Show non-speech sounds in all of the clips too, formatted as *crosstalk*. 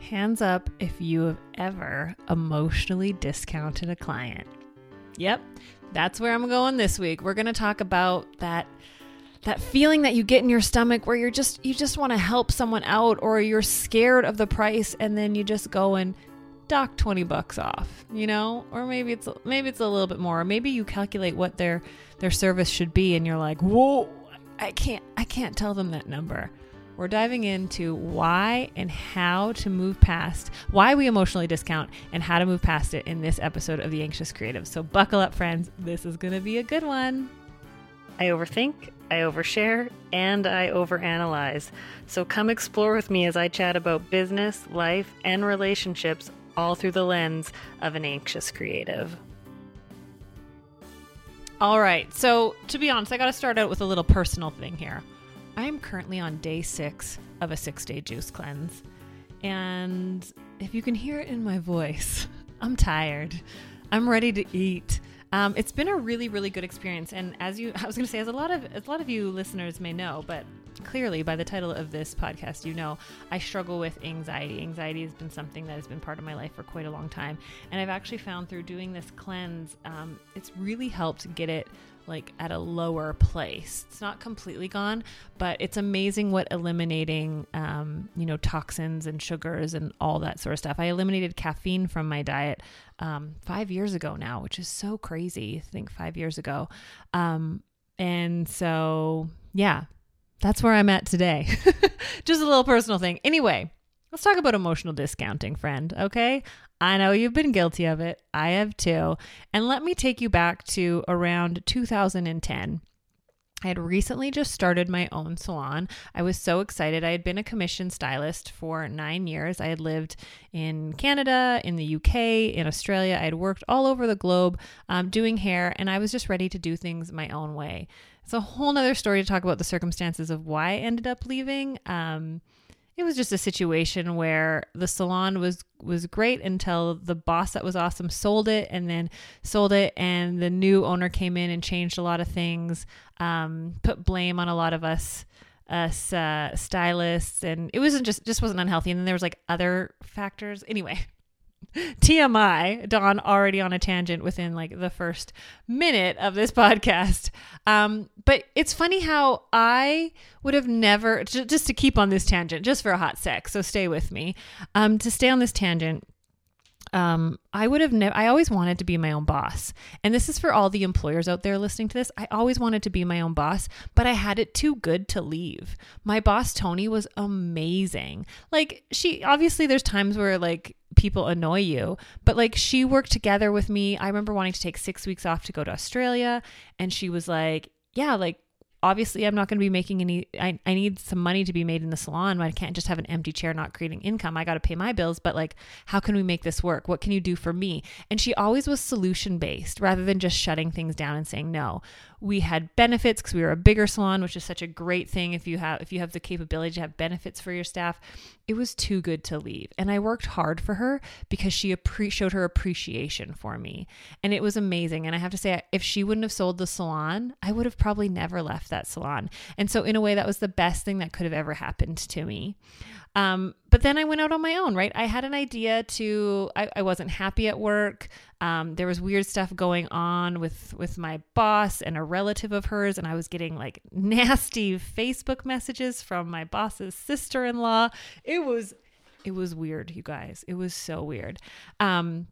Hands up if you have ever emotionally discounted a client. Yep, that's where I'm going this week. We're going to talk about that that feeling that you get in your stomach where you're just you just want to help someone out or you're scared of the price and then you just go and dock 20 bucks off, you know? Or maybe it's maybe it's a little bit more. Or maybe you calculate what their their service should be and you're like, "Whoa, I can't I can't tell them that number." We're diving into why and how to move past why we emotionally discount and how to move past it in this episode of The Anxious Creative. So buckle up, friends. This is going to be a good one. I overthink, I overshare, and I overanalyze. So come explore with me as I chat about business, life, and relationships all through the lens of an anxious creative. All right. So, to be honest, I got to start out with a little personal thing here. I am currently on day six of a six day juice cleanse. And if you can hear it in my voice, *laughs* I'm tired. I'm ready to eat. Um, it's been a really, really good experience. And as you, *laughs* I was going to say, as a lot of, as a lot of you listeners may know, but clearly by the title of this podcast, you know, I struggle with anxiety. Anxiety has been something that has been part of my life for quite a long time. And I've actually found through doing this cleanse, um, it's really helped get it like at a lower place. It's not completely gone, but it's amazing what eliminating, um, you know, toxins and sugars and all that sort of stuff. I eliminated caffeine from my diet um, five years ago now, which is so crazy. I think five years ago. Um, and so, yeah, that's where I'm at today. *laughs* Just a little personal thing. Anyway, let's talk about emotional discounting, friend. Okay. I know you've been guilty of it. I have too. And let me take you back to around 2010. I had recently just started my own salon. I was so excited. I had been a commission stylist for nine years. I had lived in Canada, in the UK, in Australia. I had worked all over the globe um, doing hair, and I was just ready to do things my own way. It's a whole nother story to talk about the circumstances of why I ended up leaving. Um, it was just a situation where the salon was was great until the boss that was awesome sold it and then sold it. And the new owner came in and changed a lot of things um, put blame on a lot of us us uh, stylists. And it wasn't just just wasn't unhealthy. And then there was like other factors. Anyway TMI, Dawn already on a tangent within like the first minute of this *laughs* podcast. Um, but it's funny how I would have never, just to keep on this tangent, just for a hot sec, so stay with me, um, to stay on this tangent um, I would have never, I always wanted to be my own boss. And this is for all the employers out there listening to this. I always wanted to be my own boss, but I had it too good to leave. My boss, Tony, was amazing. Like, she, obviously, there's times where like people annoy you, but like she worked together with me. I remember wanting to take six weeks off to go to Australia. And she was like, yeah, like obviously I'm not going to be making any I, I need some money to be made in the salon. I can't just have an empty chair not creating income. I got to pay my bills, but like how can we make this work? What can you do for me? And she always was solution based rather than just shutting things down and saying no. We had benefits because we were a bigger salon, which is such a great thing if you have if you have the capability to have benefits for your staff. It was too good to leave. And I worked hard for her because she appre- showed her appreciation for me. And it was amazing. And I have to say if she wouldn't have sold the salon, I would have probably never left that salon. And so, in a way, that was the best thing that could have ever happened to me. Um, but then I went out on my own, right? I had an idea to, I, I wasn't happy at work. Um, there was weird stuff going on with with my boss and a relative of hers, and I was getting like *laughs* nasty Facebook messages from my boss's sister-in-law. It was it was weird, you guys. It was so weird. Um,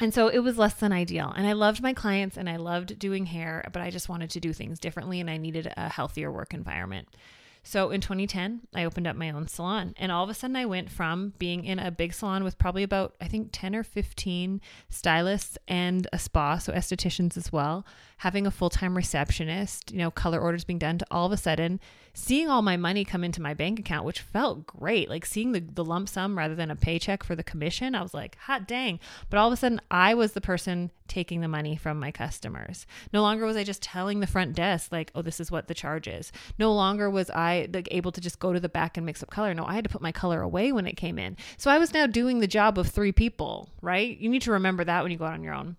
and so it was less than ideal. And I loved my clients and I loved doing hair, but I just wanted to do things differently and I needed a healthier work environment. So in 2010, I opened up my own salon. And all of a sudden, I went from being in a big salon with probably about, I think, 10 or 15 stylists and a spa, so estheticians as well, having a full time receptionist, you know, color orders being done, to all of a sudden seeing all my money come into my bank account, which felt great. Like seeing the, the lump sum rather than a paycheck for the commission, I was like, hot dang. But all of a sudden, I was the person taking the money from my customers. No longer was I just telling the front desk, like, oh, this is what the charge is. No longer was I like, able to just go to the back and mix up color. No, I had to put my color away when it came in. So I was now doing the job of three people, right? You need to remember that when you go out on your own.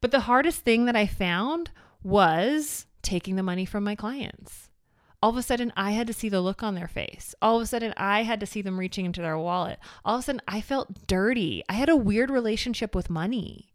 But the hardest thing that I found was taking the money from my clients all of a sudden I had to see the look on their face. All of a sudden I had to see them reaching into their wallet. All of a sudden I felt dirty. I had a weird relationship with money.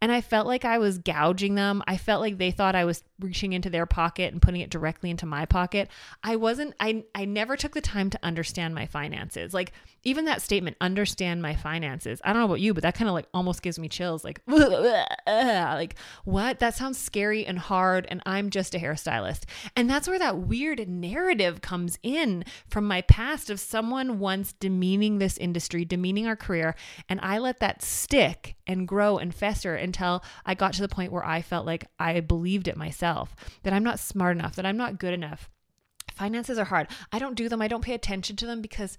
And I felt like I was gouging them. I felt like they thought I was reaching into their pocket and putting it directly into my pocket. I wasn't I I never took the time to understand my finances. Like even that statement, understand my finances. I don't know about you, but that kind of like almost gives me chills. Like *laughs* like what? That sounds scary and hard and I'm just a hairstylist. And that's where that weird narrative comes in from my past of someone once demeaning this industry, demeaning our career, and I let that stick and grow and fester until I got to the point where I felt like I believed it myself that I'm not smart enough, that I'm not good enough. Finances are hard. I don't do them. I don't pay attention to them because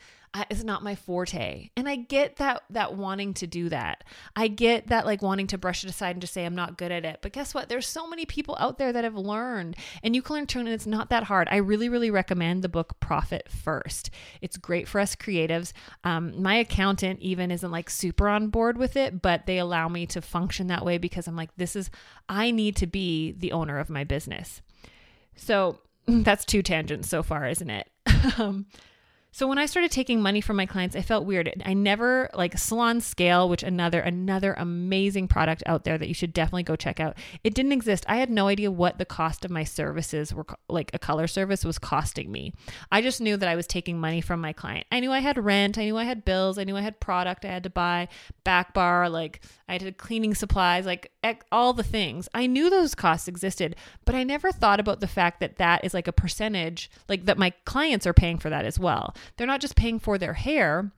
it's not my forte. And I get that that wanting to do that. I get that like wanting to brush it aside and just say I'm not good at it. But guess what? There's so many people out there that have learned and you can learn too and it's not that hard. I really really recommend the book Profit First. It's great for us creatives. Um, my accountant even isn't like super on board with it, but they allow me to function that way because I'm like this is I need to be the owner of my business. So *laughs* that's two tangents so far, isn't it? *laughs* um, so when I started taking money from my clients, I felt weird. I never like Salon Scale, which another another amazing product out there that you should definitely go check out. It didn't exist. I had no idea what the cost of my services were like a color service was costing me. I just knew that I was taking money from my client. I knew I had rent, I knew I had bills, I knew I had product I had to buy, back bar, like I had cleaning supplies, like all the things. I knew those costs existed, but I never thought about the fact that that is like a percentage, like that my clients are paying for that as well. They're not just paying for their hair,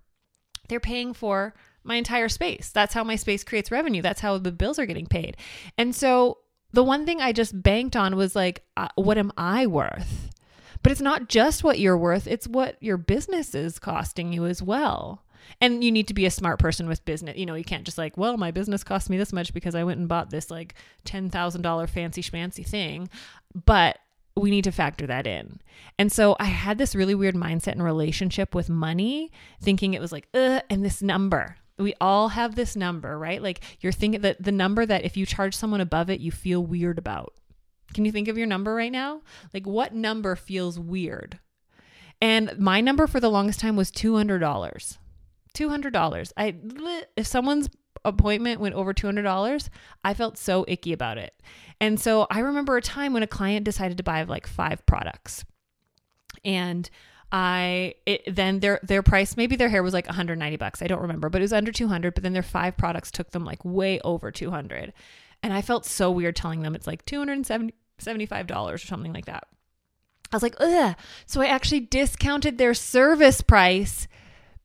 they're paying for my entire space. That's how my space creates revenue. That's how the bills are getting paid. And so the one thing I just banked on was like, uh, what am I worth? But it's not just what you're worth, it's what your business is costing you as well. And you need to be a smart person with business. You know, you can't just like, well, my business cost me this much because I went and bought this like $10,000 fancy schmancy thing. But we need to factor that in. And so I had this really weird mindset and relationship with money, thinking it was like, uh, and this number. We all have this number, right? Like you're thinking that the number that if you charge someone above it, you feel weird about. Can you think of your number right now? Like what number feels weird? And my number for the longest time was $200. $200. I if someone's appointment went over $200, I felt so icky about it. And so I remember a time when a client decided to buy like five products. And I it, then their their price maybe their hair was like 190 bucks. I don't remember, but it was under 200, but then their five products took them like way over 200. And I felt so weird telling them it's like 270 $75 or something like that. I was like, ugh. So I actually discounted their service price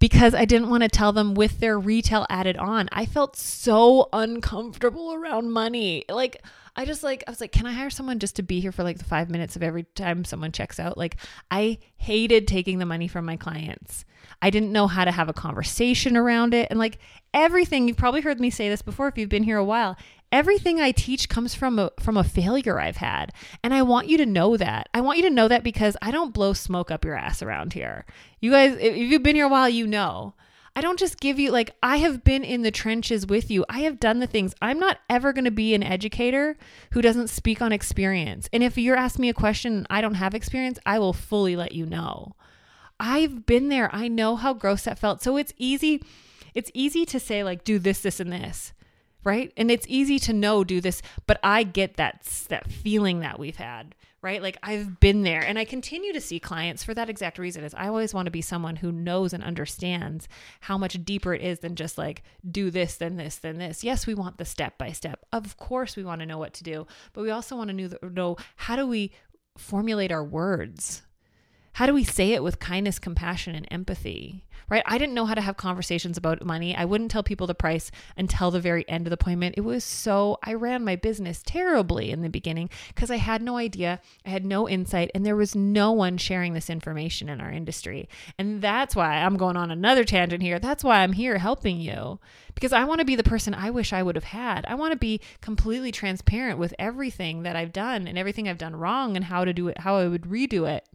because I didn't want to tell them with their retail added on. I felt so uncomfortable around money. Like, I just like, I was like, can I hire someone just to be here for like the five minutes of every time someone checks out? Like, I hated taking the money from my clients. I didn't know how to have a conversation around it. And like everything, you've probably heard me say this before if you've been here a while. Everything I teach comes from a from a failure I've had. And I want you to know that. I want you to know that because I don't blow smoke up your ass around here. You guys if you've been here a while, you know. I don't just give you like I have been in the trenches with you. I have done the things. I'm not ever going to be an educator who doesn't speak on experience. And if you're asking me a question and I don't have experience, I will fully let you know. I've been there. I know how gross that felt. So it's easy it's easy to say like do this this and this right? And it's easy to know do this but i get that that feeling that we've had right? Like i've been there and i continue to see clients for that exact reason is i always want to be someone who knows and understands how much deeper it is than just like do this then this then this. Yes we want the step by step. Of course we want to know what to do but we also want to know how do we formulate our words how do we say it with kindness, compassion, and empathy? Right? I didn't know how to have conversations about money. I wouldn't tell people the price until the very end of the appointment. It was so, I ran my business terribly in the beginning because I had no idea, I had no insight, and there was no one sharing this information in our industry. And that's why I'm going on another tangent here. That's why I'm here helping you because I want to be the person I wish I would have had. I want to be completely transparent with everything that I've done and everything I've done wrong and how to do it, how I would redo it.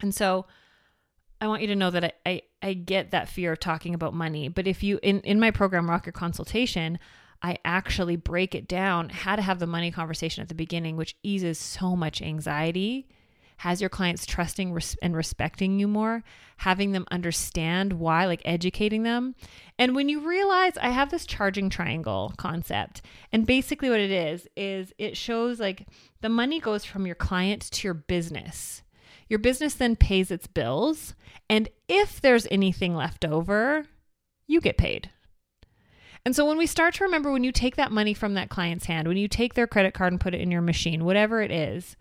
And so I want you to know that I, I, I, get that fear of talking about money. But if you, in, in my program, Rock Your Consultation, I actually break it down how to have the money conversation at the beginning, which eases so much anxiety, has your clients trusting res- and respecting you more, having them understand why, like educating them. And when you realize I have this charging triangle concept, and basically what it is, is it shows like the money goes from your client to your business. Your business then pays its bills. And if there's anything left over, you get paid. And so when we start to remember when you take that money from that client's hand, when you take their credit card and put it in your machine, whatever it is,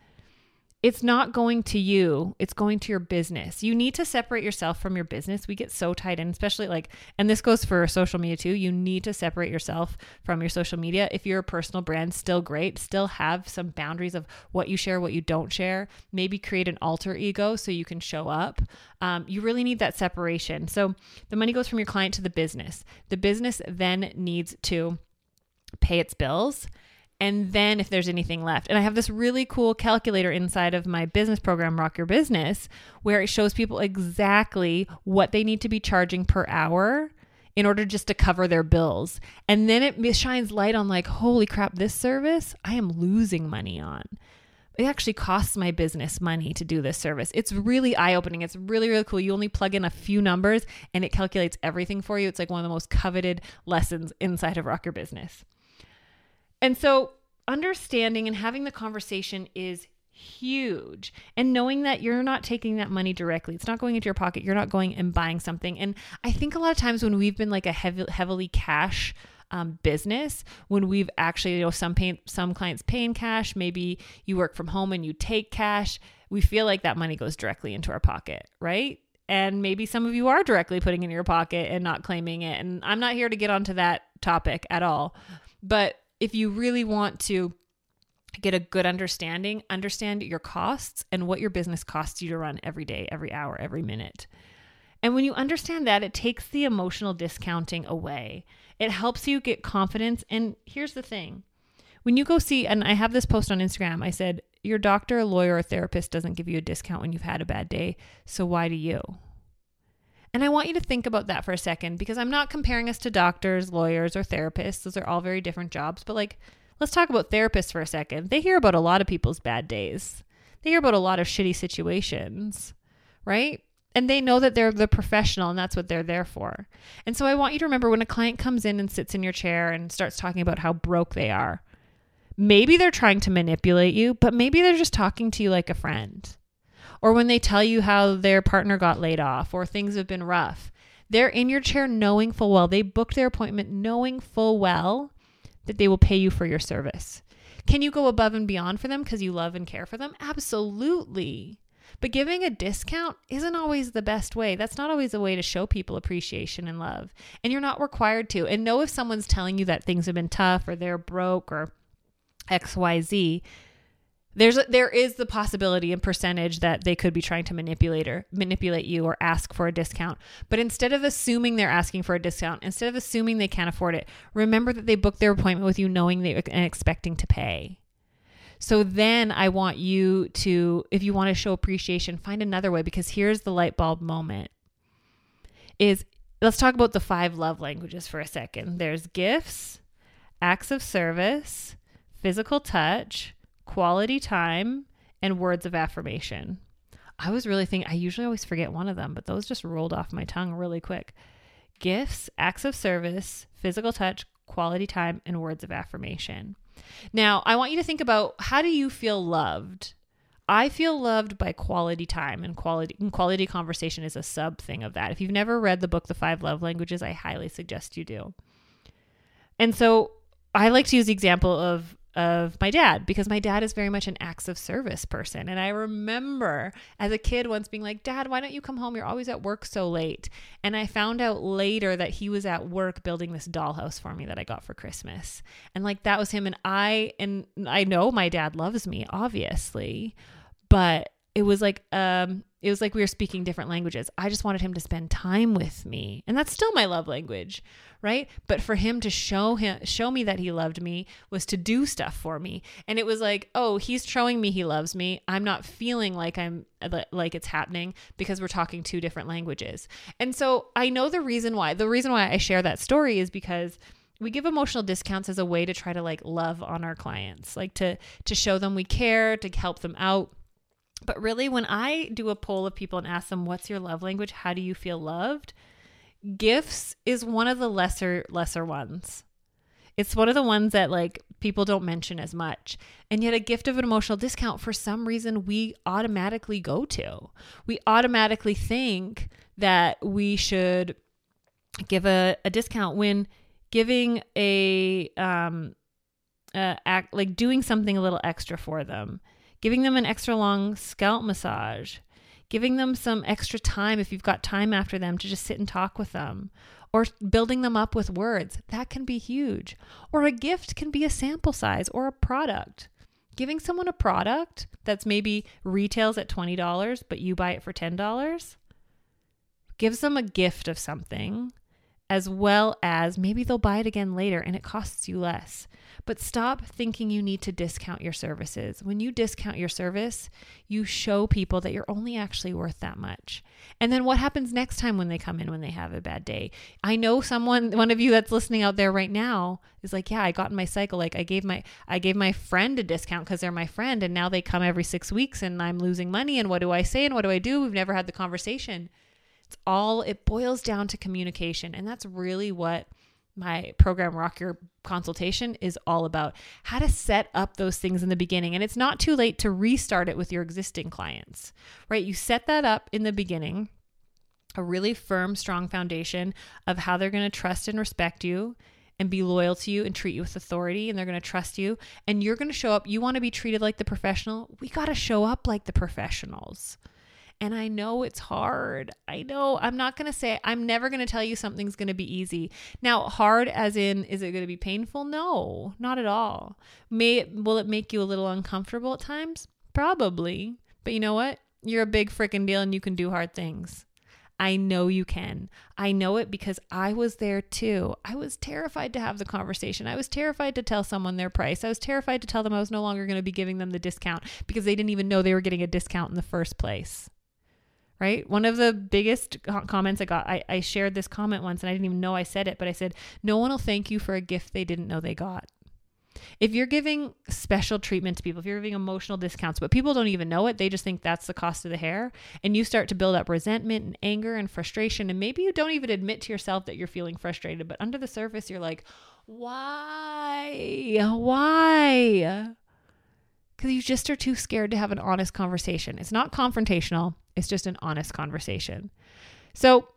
it's not going to you. It's going to your business. You need to separate yourself from your business. We get so tied in especially like and this goes for social media too. You need to separate yourself from your social media. If you're a personal brand still great. Still have some boundaries of what you share what you don't share. Maybe create an alter ego so you can show up. Um, you really need that separation. So the money goes from your client to the business. The business then needs to pay its bills and then if there's anything left. And I have this really cool calculator inside of my business program, Rock Your Business, where it shows people exactly what they need to be charging per hour in order just to cover their bills. And then it shines light on, like, holy crap, this service I am losing money on. It actually costs my business money to do this service. It's really eye opening. It's really, really cool. You only plug in a few numbers and it calculates everything for you. It's like one of the most coveted lessons inside of Rock Your Business. And so understanding and having the conversation is huge. And knowing that you're not taking that money directly, it's not going into your pocket, you're not going and buying something. And I think a lot of times when we've been like a heavy, heavily cash um, business, when we've actually, you know, some pay, some clients pay in cash, maybe you work from home and you take cash, we feel like that money goes directly into our pocket, right? And maybe some of you are directly putting in your pocket and not claiming it. And I'm not here to get onto that topic at all. But if you really want to get a good understanding, understand your costs and what your business costs you to run every day, every hour, every minute. And when you understand that, it takes the emotional discounting away. It helps you get confidence. And here's the thing when you go see, and I have this post on Instagram, I said, Your doctor, lawyer, or therapist doesn't give you a discount when you've had a bad day. So why do you? And I want you to think about that for a second because I'm not comparing us to doctors, lawyers, or therapists. Those are all very different jobs. But like, let's talk about therapists for a second. They hear about a lot of people's bad days, they hear about a lot of shitty situations, right? And they know that they're the professional and that's what they're there for. And so I want you to remember when a client comes in and sits in your chair and starts talking about how broke they are, maybe they're trying to manipulate you, but maybe they're just talking to you like a friend or when they tell you how their partner got laid off or things have been rough. They're in your chair knowing full well, they booked their appointment knowing full well that they will pay you for your service. Can you go above and beyond for them because you love and care for them? Absolutely. But giving a discount isn't always the best way. That's not always a way to show people appreciation and love. And you're not required to. And know if someone's telling you that things have been tough or they're broke or XYZ, there's there is the possibility and percentage that they could be trying to manipulate or manipulate you or ask for a discount. But instead of assuming they're asking for a discount, instead of assuming they can't afford it, remember that they booked their appointment with you knowing they and expecting to pay. So then I want you to if you want to show appreciation, find another way because here's the light bulb moment. Is let's talk about the five love languages for a second. There's gifts, acts of service, physical touch, quality time, and words of affirmation. I was really thinking, I usually always forget one of them, but those just rolled off my tongue really quick. Gifts, acts of service, physical touch, quality time, and words of affirmation. Now, I want you to think about how do you feel loved? I feel loved by quality time and quality and quality conversation is a sub thing of that. If you've never read the book The 5 Love Languages, I highly suggest you do. And so I like to use the example of of my dad because my dad is very much an acts of service person. And I remember as a kid once being like, Dad, why don't you come home? You're always at work so late. And I found out later that he was at work building this dollhouse for me that I got for Christmas. And like that was him. And I, and I know my dad loves me, obviously, but it was like, um, it was like we were speaking different languages. I just wanted him to spend time with me. And that's still my love language, right? But for him to show him show me that he loved me was to do stuff for me. And it was like, "Oh, he's showing me he loves me. I'm not feeling like I'm like it's happening because we're talking two different languages." And so I know the reason why. The reason why I share that story is because we give emotional discounts as a way to try to like love on our clients, like to to show them we care, to help them out But really, when I do a poll of people and ask them, what's your love language? How do you feel loved? Gifts is one of the lesser, lesser ones. It's one of the ones that like people don't mention as much. And yet a gift of an emotional discount for some reason we automatically go to. We automatically think that we should give a, a discount when giving a um uh, act like doing something a little extra for them, giving them an extra long scalp massage, giving them some extra time if you've got time after them to just sit and talk with them, or building them up with words. That can be huge. Or a gift can be a sample size or a product. Giving someone a product that's maybe retails at $20, but you buy it for $10 gives them a gift of something as well as maybe they'll buy it again later and it costs you less. But stop thinking you need to discount your services. When you discount your service, you show people that you're only actually worth that much. And then what happens next time when they come in when they have a bad day? I know someone one of you that's listening out there right now is like, "Yeah, I got in my cycle like I gave my I gave my friend a discount cuz they're my friend and now they come every 6 weeks and I'm losing money and what do I say and what do I do? We've never had the conversation." It's all, it boils down to communication. And that's really what my program Rock Your consultation is all about how to set up those things in the beginning. And it's not too late to restart it with your existing clients, right? You set that up in the beginning, a really firm, strong foundation of how they're going to trust and respect you and be loyal to you and treat you with authority and they're going to trust you and you're going to show up you want to be treated like the professional we got to show up like the professionals and I know it's hard. I know I'm not going to say, I'm never going to tell you something's going to be easy. Now, hard as in, is it going to be painful? No, not at all. May it, will it make you a little uncomfortable at times? Probably. But you know what? You're a big freaking deal and you can do hard things. I know you can. I know it because I was there too. I was terrified to have the conversation. I was terrified to tell someone their price. I was terrified to tell them I was no longer going to be giving them the discount because they didn't even know they were getting a discount in the first place right? One of the biggest comments I got, I, I shared this comment once and I didn't even know I said it, but I said, No one will thank you for a gift they didn't know they got. If you're giving special treatment to people, if you're giving emotional discounts, but people don't even know it, they just think that's the cost of the hair, and you start to build up resentment and anger and frustration, and maybe you don't even admit to yourself that you're feeling frustrated, but under the surface, you're like, why? Why? Because you just are too scared to have an honest conversation. It's not confrontational, it's just an honest conversation. So,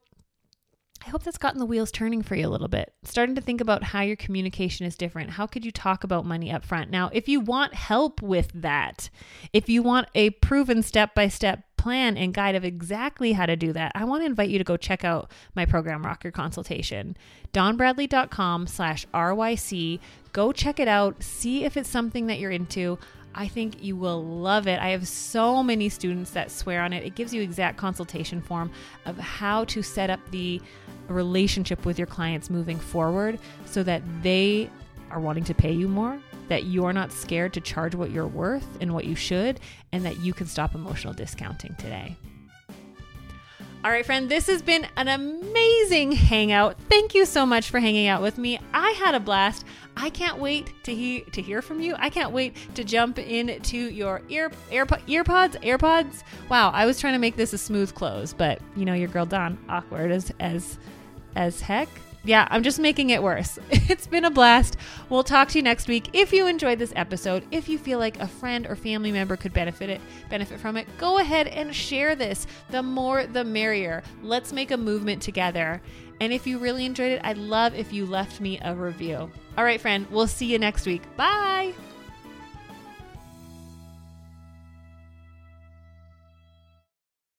I hope that's gotten the wheels turning for you a little bit. Starting to think about how your communication is different. How could you talk about money up front? Now, if you want help with that, if you want a proven step by step plan and guide of exactly how to do that, I want to invite you to go check out my program, Rock Your Consultation. DawnBradley.com slash RYC. Go check it out. See if it's something that you're into. I think you will love it. I have so many students that swear on it. It gives you exact consultation form of how to set up the relationship with your clients moving forward so that they are wanting to pay you more, that you're not scared to charge what you're worth and what you should, and that you can stop emotional discounting today. All right, friend, this has been an amazing hangout. Thank you so much for hanging out with me. I had a blast. I can't wait to hear to hear from you. I can't wait to jump into your ear AirPod, earpods, AirPods. Wow, I was trying to make this a smooth close, but you know your girl Dawn awkward as as as heck yeah, I'm just making it worse. *laughs* It's been a blast. We'll talk to you next week. If you enjoyed this episode, if you feel like a friend or family member could benefit it, benefit from it, go ahead and share this. The more the merrier. Let's make a movement together. And if you really enjoyed it, I'd love if you left me a review. All right, friend, we'll see you next week. Bye.